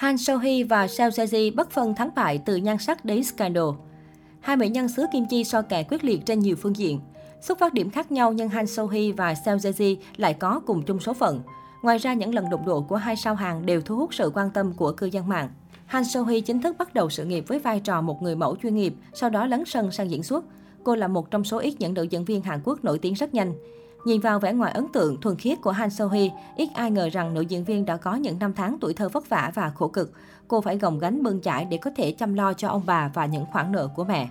Han So-hee và Seo Se-ji bất phân thắng bại từ nhan sắc đến scandal. Hai mỹ nhân xứ Kim Chi so kè quyết liệt trên nhiều phương diện. Xuất phát điểm khác nhau nhưng Han So-hee và Seo Se-ji lại có cùng chung số phận. Ngoài ra, những lần đụng độ của hai sao hàng đều thu hút sự quan tâm của cư dân mạng. Han So-hee chính thức bắt đầu sự nghiệp với vai trò một người mẫu chuyên nghiệp, sau đó lấn sân sang diễn xuất. Cô là một trong số ít những nữ diễn viên Hàn Quốc nổi tiếng rất nhanh. Nhìn vào vẻ ngoài ấn tượng, thuần khiết của Han So-hee, ít ai ngờ rằng nữ diễn viên đã có những năm tháng tuổi thơ vất vả và khổ cực. Cô phải gồng gánh bươn chải để có thể chăm lo cho ông bà và những khoản nợ của mẹ.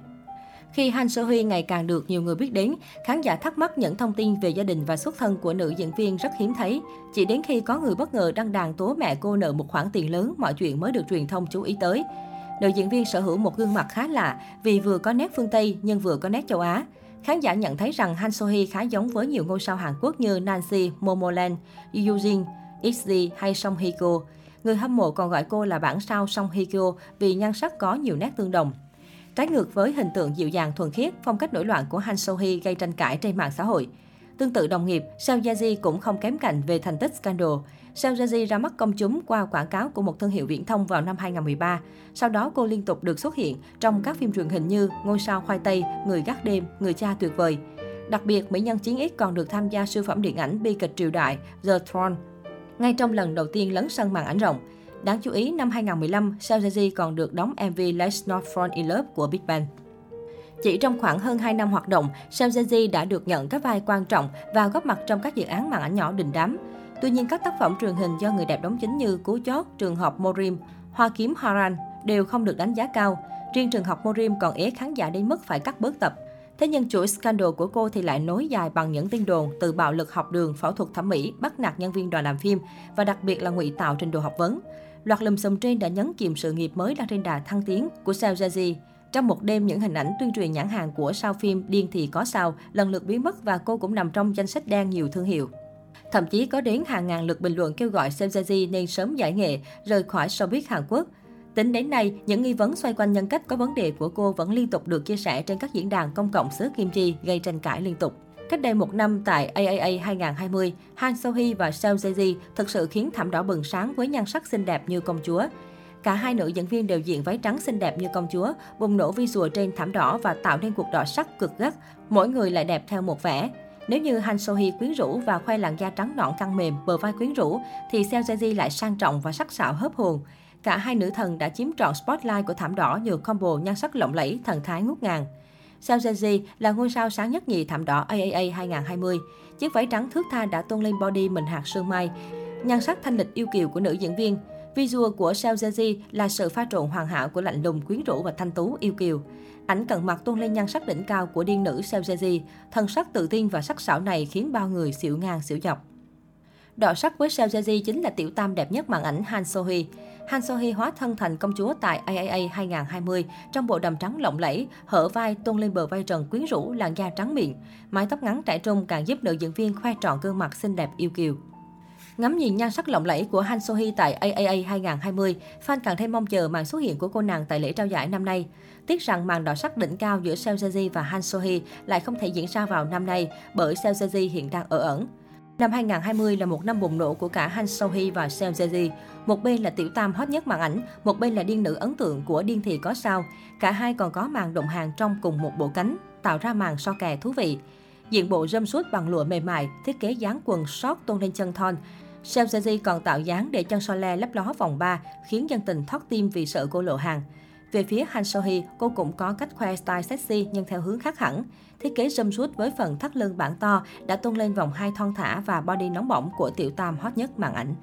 Khi Han So Hee ngày càng được nhiều người biết đến, khán giả thắc mắc những thông tin về gia đình và xuất thân của nữ diễn viên rất hiếm thấy. Chỉ đến khi có người bất ngờ đăng đàn tố mẹ cô nợ một khoản tiền lớn, mọi chuyện mới được truyền thông chú ý tới. Nữ diễn viên sở hữu một gương mặt khá lạ vì vừa có nét phương Tây nhưng vừa có nét châu Á. Khán giả nhận thấy rằng Han So Hee khá giống với nhiều ngôi sao Hàn Quốc như Nancy, Momoland, Yujin, XZ hay Song Hye Kyo. Người hâm mộ còn gọi cô là bản sao Song Hye Kyo vì nhan sắc có nhiều nét tương đồng. Trái ngược với hình tượng dịu dàng thuần khiết, phong cách nổi loạn của Han So Hee gây tranh cãi trên mạng xã hội. Tương tự đồng nghiệp, Seo Yaji cũng không kém cạnh về thành tích scandal. Seo Yaji ra mắt công chúng qua quảng cáo của một thương hiệu viễn thông vào năm 2013. Sau đó cô liên tục được xuất hiện trong các phim truyền hình như Ngôi sao khoai tây, Người gác đêm, Người cha tuyệt vời. Đặc biệt, mỹ nhân chiến ít còn được tham gia siêu phẩm điện ảnh bi kịch triều đại The Throne. Ngay trong lần đầu tiên lấn sân màn ảnh rộng, Đáng chú ý, năm 2015, Seo Yaji còn được đóng MV Let's Not Fall in Love của Big Bang. Chỉ trong khoảng hơn 2 năm hoạt động, Sam Zenji đã được nhận các vai quan trọng và góp mặt trong các dự án màn ảnh nhỏ đình đám. Tuy nhiên, các tác phẩm truyền hình do người đẹp đóng chính như Cú Chót, Trường học Morim, Hoa kiếm Haran đều không được đánh giá cao. Riêng trường học Morim còn ế khán giả đến mức phải cắt bớt tập. Thế nhưng chuỗi scandal của cô thì lại nối dài bằng những tin đồn từ bạo lực học đường, phẫu thuật thẩm mỹ, bắt nạt nhân viên đoàn làm phim và đặc biệt là ngụy tạo trình độ học vấn. Loạt lùm xùm trên đã nhấn chìm sự nghiệp mới đang trên đà thăng tiến của Seo Jae trong một đêm, những hình ảnh tuyên truyền nhãn hàng của sao phim Điên thì có sao lần lượt biến mất và cô cũng nằm trong danh sách đen nhiều thương hiệu. Thậm chí có đến hàng ngàn lượt bình luận kêu gọi Seo Jae nên sớm giải nghệ, rời khỏi showbiz Hàn Quốc. Tính đến nay, những nghi vấn xoay quanh nhân cách có vấn đề của cô vẫn liên tục được chia sẻ trên các diễn đàn công cộng xứ Kim Chi, gây tranh cãi liên tục. Cách đây một năm tại AAA 2020, Han So Hee và Seo Jae Ji thực sự khiến thảm đỏ bừng sáng với nhan sắc xinh đẹp như công chúa. Cả hai nữ diễn viên đều diện váy trắng xinh đẹp như công chúa, bùng nổ visual trên thảm đỏ và tạo nên cuộc đỏ sắc cực gắt, mỗi người lại đẹp theo một vẻ. Nếu như Han So Hee quyến rũ và khoe làn da trắng nõn căng mềm, bờ vai quyến rũ, thì Seo Jae Ji lại sang trọng và sắc sảo hớp hồn. Cả hai nữ thần đã chiếm trọn spotlight của thảm đỏ nhờ combo nhan sắc lộng lẫy, thần thái ngút ngàn. Seo Jae là ngôi sao sáng nhất nhì thảm đỏ AAA 2020. Chiếc váy trắng thước tha đã tôn lên body mình hạt sương mai. Nhan sắc thanh lịch yêu kiều của nữ diễn viên. Visual của Seo Jae là sự pha trộn hoàn hảo của lạnh lùng quyến rũ và thanh tú yêu kiều. Ảnh cận mặt tôn lên nhan sắc đỉnh cao của điên nữ Seo Jae Thân sắc tự tin và sắc sảo này khiến bao người xỉu ngang xỉu dọc. Đọ sắc với Seo Jae chính là tiểu tam đẹp nhất màn ảnh Han So Hee. Han So Hee hóa thân thành công chúa tại AAA 2020 trong bộ đầm trắng lộng lẫy, hở vai tôn lên bờ vai trần quyến rũ, làn da trắng miệng. Mái tóc ngắn trải trung càng giúp nữ diễn viên khoe trọn gương mặt xinh đẹp yêu kiều. Ngắm nhìn nhan sắc lộng lẫy của Han So Hee tại AAA 2020, fan càng thêm mong chờ màn xuất hiện của cô nàng tại lễ trao giải năm nay. Tiếc rằng màn đỏ sắc đỉnh cao giữa Seo Jae và Han So Hee lại không thể diễn ra vào năm nay bởi Seo Jae hiện đang ở ẩn. Năm 2020 là một năm bùng nổ của cả Han So Hee và Seo Jae Ji. Một bên là tiểu tam hot nhất màn ảnh, một bên là điên nữ ấn tượng của điên thì có sao. Cả hai còn có màn động hàng trong cùng một bộ cánh, tạo ra màn so kè thú vị. Diện bộ râm suốt bằng lụa mềm mại, thiết kế dáng quần short tôn lên chân thon. Seo còn tạo dáng để chân so le lấp ló vòng 3, khiến dân tình thoát tim vì sợ cô lộ hàng. Về phía Han So Hee, cô cũng có cách khoe style sexy nhưng theo hướng khác hẳn. Thiết kế râm suốt với phần thắt lưng bản to đã tôn lên vòng hai thon thả và body nóng bỏng của tiểu tam hot nhất màn ảnh.